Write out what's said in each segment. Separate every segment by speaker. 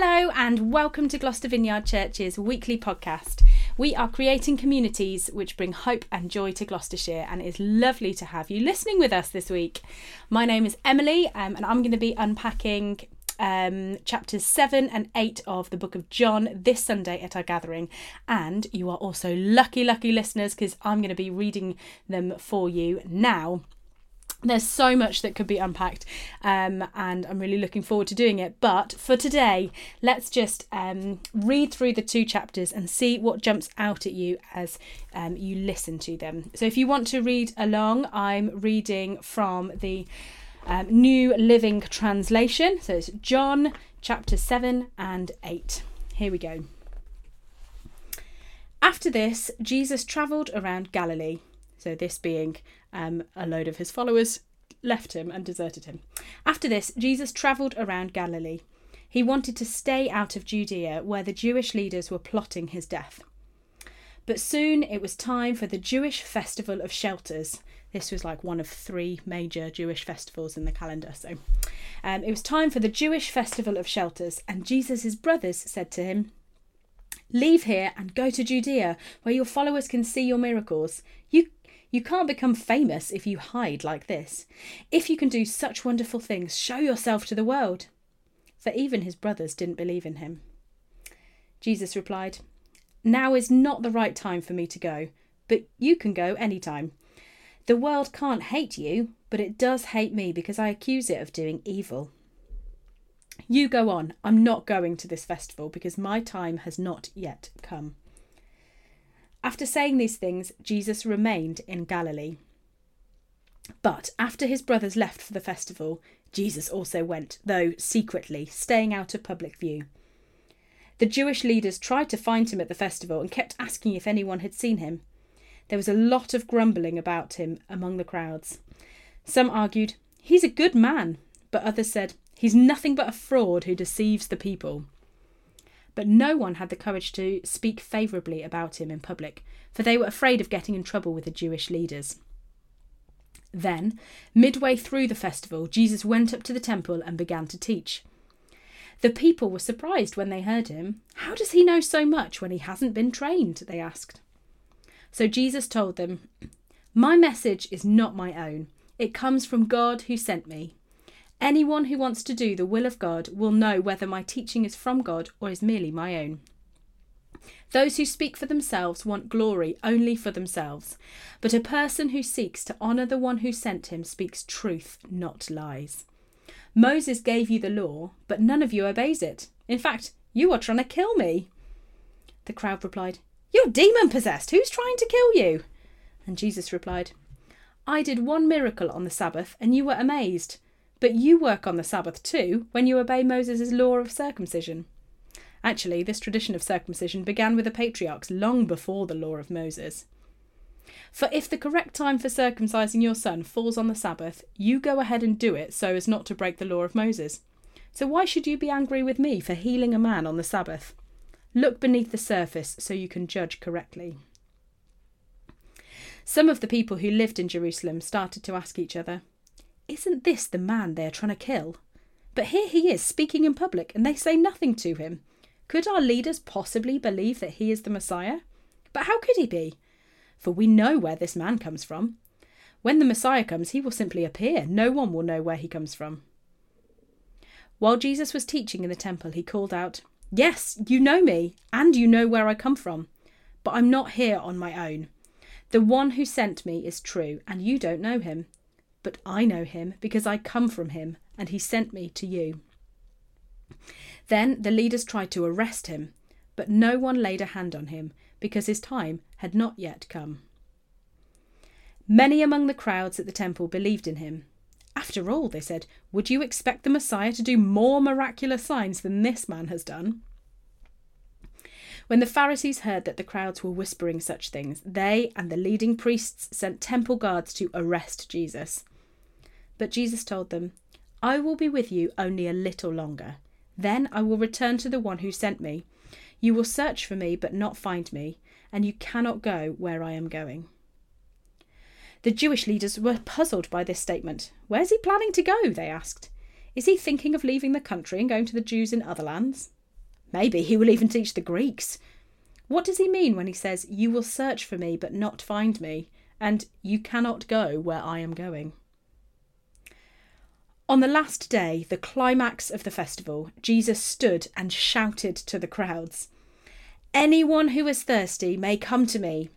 Speaker 1: Hello, and welcome to Gloucester Vineyard Church's weekly podcast. We are creating communities which bring hope and joy to Gloucestershire, and it is lovely to have you listening with us this week. My name is Emily, um, and I'm going to be unpacking um, chapters 7 and 8 of the book of John this Sunday at our gathering. And you are also lucky, lucky listeners because I'm going to be reading them for you now there's so much that could be unpacked um, and i'm really looking forward to doing it. But for today let's just um, read through the two chapters and see what jumps out at you as um, you listen to them. So if you want to read along i'm reading from the um, new living translation. So it's john chapter 7 and 8 here we go. After this jesus travelled around galilee so this being um, a load of his followers left him and deserted him. After this, Jesus travelled around Galilee. He wanted to stay out of Judea, where the Jewish leaders were plotting his death. But soon it was time for the Jewish Festival of Shelters. This was like one of three major Jewish festivals in the calendar. So um, it was time for the Jewish Festival of Shelters, and Jesus' brothers said to him, Leave here and go to Judea, where your followers can see your miracles. You you can't become famous if you hide like this. If you can do such wonderful things, show yourself to the world. For even his brothers didn't believe in him. Jesus replied, Now is not the right time for me to go, but you can go any time. The world can't hate you, but it does hate me because I accuse it of doing evil. You go on. I'm not going to this festival because my time has not yet come. After saying these things, Jesus remained in Galilee. But after his brothers left for the festival, Jesus also went, though secretly, staying out of public view. The Jewish leaders tried to find him at the festival and kept asking if anyone had seen him. There was a lot of grumbling about him among the crowds. Some argued, He's a good man, but others said, He's nothing but a fraud who deceives the people but no one had the courage to speak favourably about him in public, for they were afraid of getting in trouble with the Jewish leaders. Then, midway through the festival, Jesus went up to the temple and began to teach. The people were surprised when they heard him. How does he know so much when he hasn't been trained? They asked. So Jesus told them, My message is not my own. It comes from God who sent me. Anyone who wants to do the will of God will know whether my teaching is from God or is merely my own. Those who speak for themselves want glory only for themselves, but a person who seeks to honour the one who sent him speaks truth, not lies. Moses gave you the law, but none of you obeys it. In fact, you are trying to kill me. The crowd replied, You're demon possessed. Who's trying to kill you? And Jesus replied, I did one miracle on the Sabbath, and you were amazed. But you work on the Sabbath too when you obey Moses' law of circumcision. Actually, this tradition of circumcision began with the patriarchs long before the law of Moses. For if the correct time for circumcising your son falls on the Sabbath, you go ahead and do it so as not to break the law of Moses. So why should you be angry with me for healing a man on the Sabbath? Look beneath the surface so you can judge correctly. Some of the people who lived in Jerusalem started to ask each other, isn't this the man they are trying to kill? But here he is speaking in public and they say nothing to him. Could our leaders possibly believe that he is the Messiah? But how could he be? For we know where this man comes from. When the Messiah comes, he will simply appear. No one will know where he comes from. While Jesus was teaching in the temple, he called out, Yes, you know me, and you know where I come from. But I'm not here on my own. The one who sent me is true, and you don't know him but I know him because I come from him, and he sent me to you. Then the leaders tried to arrest him, but no one laid a hand on him because his time had not yet come. Many among the crowds at the temple believed in him. After all, they said, would you expect the Messiah to do more miraculous signs than this man has done? When the Pharisees heard that the crowds were whispering such things, they and the leading priests sent temple guards to arrest Jesus. But Jesus told them, I will be with you only a little longer. Then I will return to the one who sent me. You will search for me, but not find me, and you cannot go where I am going. The Jewish leaders were puzzled by this statement. Where's he planning to go? they asked. Is he thinking of leaving the country and going to the Jews in other lands? Maybe he will even teach the Greeks. What does he mean when he says, You will search for me but not find me, and you cannot go where I am going? On the last day, the climax of the festival, Jesus stood and shouted to the crowds Anyone who is thirsty may come to me.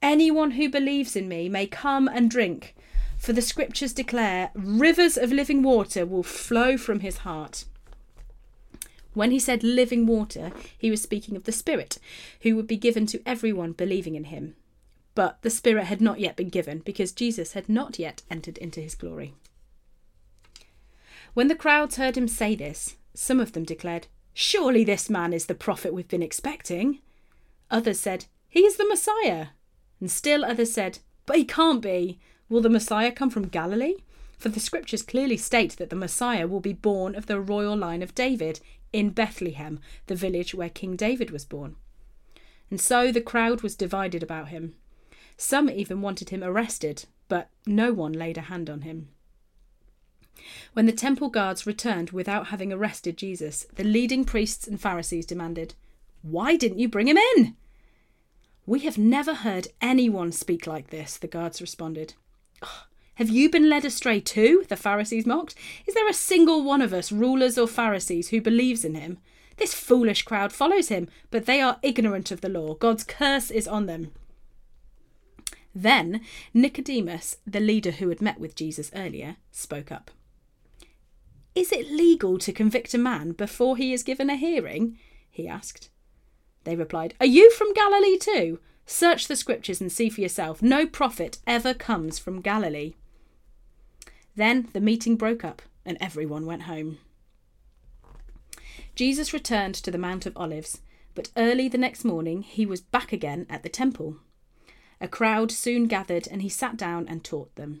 Speaker 1: Anyone who believes in me may come and drink. For the scriptures declare, rivers of living water will flow from his heart. When he said living water, he was speaking of the Spirit, who would be given to everyone believing in him. But the Spirit had not yet been given because Jesus had not yet entered into his glory. When the crowds heard him say this, some of them declared, Surely this man is the prophet we've been expecting. Others said, He is the Messiah. And still others said, But he can't be. Will the Messiah come from Galilee? For the scriptures clearly state that the Messiah will be born of the royal line of David in Bethlehem, the village where King David was born. And so the crowd was divided about him. Some even wanted him arrested, but no one laid a hand on him. When the temple guards returned without having arrested Jesus, the leading priests and Pharisees demanded, Why didn't you bring him in? We have never heard anyone speak like this, the guards responded. Have you been led astray too? The Pharisees mocked. Is there a single one of us, rulers or Pharisees, who believes in him? This foolish crowd follows him, but they are ignorant of the law. God's curse is on them. Then Nicodemus, the leader who had met with Jesus earlier, spoke up. Is it legal to convict a man before he is given a hearing? he asked. They replied, Are you from Galilee too? Search the scriptures and see for yourself. No prophet ever comes from Galilee. Then the meeting broke up and everyone went home. Jesus returned to the Mount of Olives, but early the next morning he was back again at the temple. A crowd soon gathered and he sat down and taught them.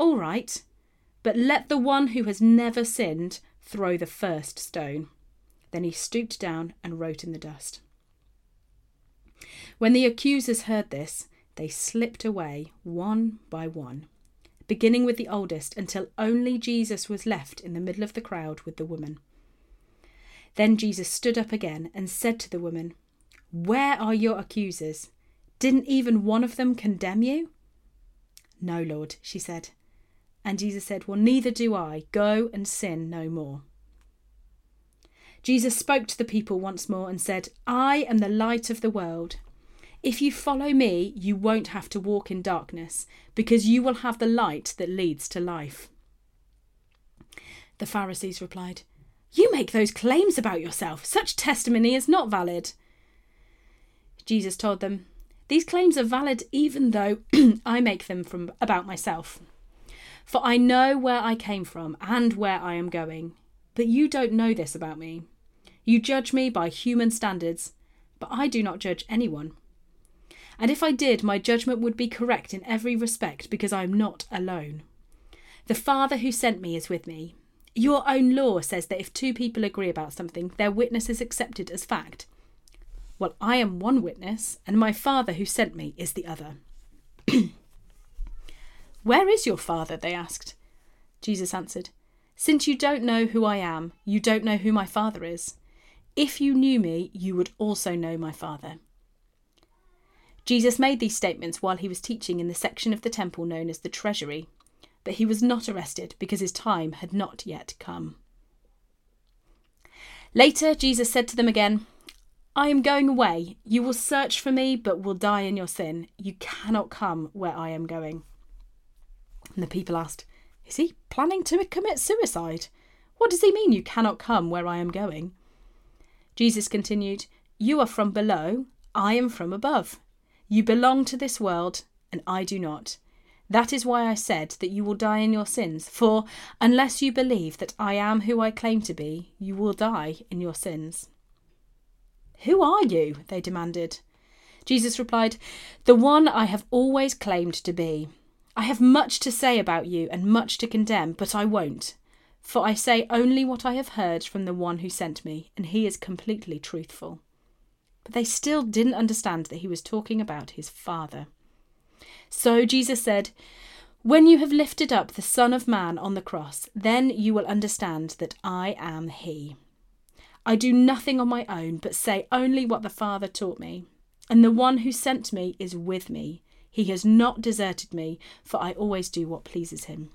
Speaker 1: All right, but let the one who has never sinned throw the first stone. Then he stooped down and wrote in the dust. When the accusers heard this, they slipped away one by one, beginning with the oldest until only Jesus was left in the middle of the crowd with the woman. Then Jesus stood up again and said to the woman, Where are your accusers? Didn't even one of them condemn you? No, Lord, she said. And Jesus said, Well, neither do I. Go and sin no more. Jesus spoke to the people once more and said, I am the light of the world. If you follow me, you won't have to walk in darkness, because you will have the light that leads to life. The Pharisees replied, You make those claims about yourself. Such testimony is not valid. Jesus told them, These claims are valid even though I make them from about myself. For I know where I came from and where I am going, but you don't know this about me. You judge me by human standards, but I do not judge anyone. And if I did, my judgment would be correct in every respect because I am not alone. The Father who sent me is with me. Your own law says that if two people agree about something, their witness is accepted as fact. Well, I am one witness, and my Father who sent me is the other. Where is your Father? they asked. Jesus answered, Since you don't know who I am, you don't know who my Father is. If you knew me, you would also know my Father. Jesus made these statements while he was teaching in the section of the temple known as the treasury, but he was not arrested because his time had not yet come. Later, Jesus said to them again, I am going away. You will search for me, but will die in your sin. You cannot come where I am going. And the people asked, Is he planning to commit suicide? What does he mean, you cannot come where I am going? Jesus continued, You are from below, I am from above. You belong to this world, and I do not. That is why I said that you will die in your sins, for unless you believe that I am who I claim to be, you will die in your sins. Who are you? they demanded. Jesus replied, The one I have always claimed to be. I have much to say about you and much to condemn, but I won't. For I say only what I have heard from the one who sent me, and he is completely truthful. But they still didn't understand that he was talking about his Father. So Jesus said, When you have lifted up the Son of Man on the cross, then you will understand that I am he. I do nothing on my own, but say only what the Father taught me. And the one who sent me is with me. He has not deserted me, for I always do what pleases him.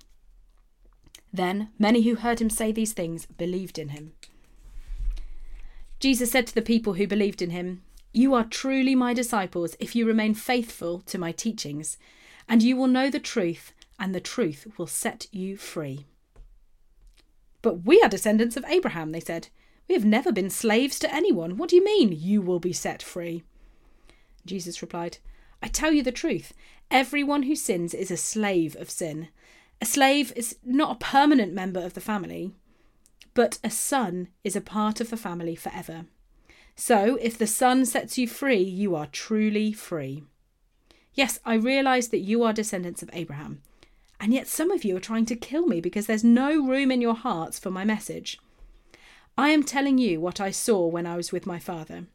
Speaker 1: Then many who heard him say these things believed in him. Jesus said to the people who believed in him, You are truly my disciples if you remain faithful to my teachings, and you will know the truth, and the truth will set you free. But we are descendants of Abraham, they said. We have never been slaves to anyone. What do you mean, you will be set free? Jesus replied, I tell you the truth. Everyone who sins is a slave of sin. A slave is not a permanent member of the family, but a son is a part of the family forever. So, if the Son sets you free, you are truly free. Yes, I realise that you are descendants of Abraham, and yet some of you are trying to kill me because there's no room in your hearts for my message. I am telling you what I saw when I was with my father,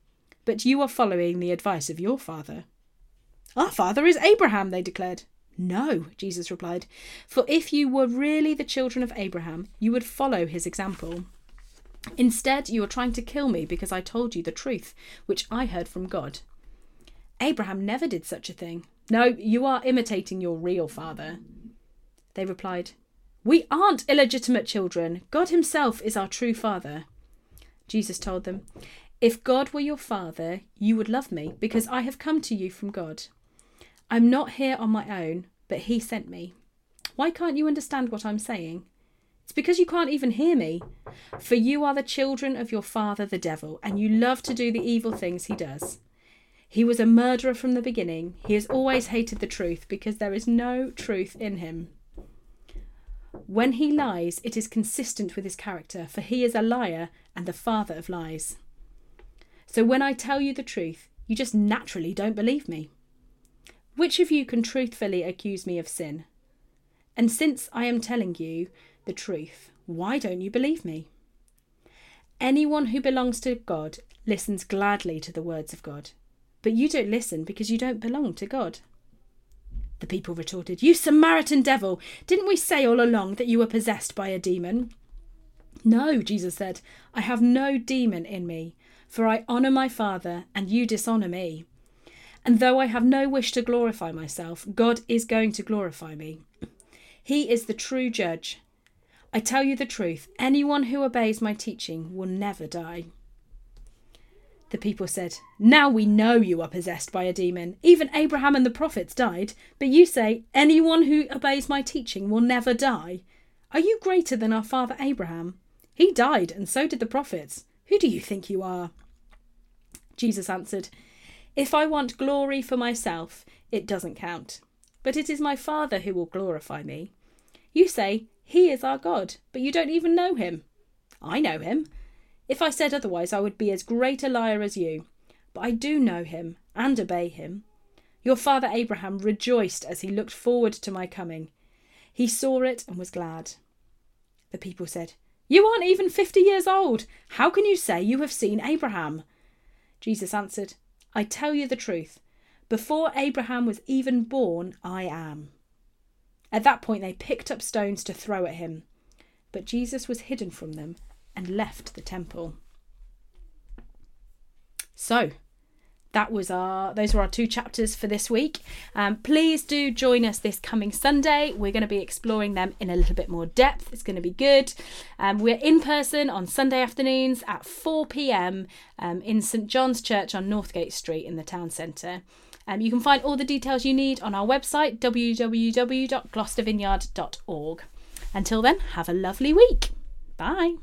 Speaker 1: but you are following the advice of your father. Our father is Abraham, they declared. No, Jesus replied, for if you were really the children of Abraham, you would follow his example. Instead, you are trying to kill me because I told you the truth, which I heard from God. Abraham never did such a thing. No, you are imitating your real father. They replied, We aren't illegitimate children. God Himself is our true father. Jesus told them, If God were your father, you would love me, because I have come to you from God. I'm not here on my own, but He sent me. Why can't you understand what I'm saying? It's because you can't even hear me. For you are the children of your father, the devil, and you love to do the evil things he does. He was a murderer from the beginning. He has always hated the truth because there is no truth in him. When he lies, it is consistent with his character, for he is a liar and the father of lies. So when I tell you the truth, you just naturally don't believe me. Which of you can truthfully accuse me of sin? And since I am telling you the truth, why don't you believe me? Anyone who belongs to God listens gladly to the words of God, but you don't listen because you don't belong to God. The people retorted, You Samaritan devil! Didn't we say all along that you were possessed by a demon? No, Jesus said, I have no demon in me, for I honour my Father, and you dishonour me. And though I have no wish to glorify myself, God is going to glorify me. He is the true judge. I tell you the truth anyone who obeys my teaching will never die. The people said, Now we know you are possessed by a demon. Even Abraham and the prophets died, but you say, Anyone who obeys my teaching will never die. Are you greater than our father Abraham? He died, and so did the prophets. Who do you think you are? Jesus answered, If I want glory for myself, it doesn't count. But it is my Father who will glorify me. You say, He is our God, but you don't even know him. I know him if I said otherwise, I would be as great a liar as you. But I do know him and obey him. Your father Abraham rejoiced as he looked forward to my coming. He saw it and was glad. The people said, You aren't even fifty years old. How can you say you have seen Abraham? Jesus answered, I tell you the truth. Before Abraham was even born, I am. At that point, they picked up stones to throw at him. But Jesus was hidden from them and left the temple. So, that was our those were our two chapters for this week. Um, please do join us this coming sunday. We're going to be exploring them in a little bit more depth. It's going to be good. Um, we're in person on sunday afternoons at 4 p.m um, in st john's church on northgate street in the town centre. Um, you can find all the details you need on our website www.gloucestervineyard.org until then have a lovely week. Bye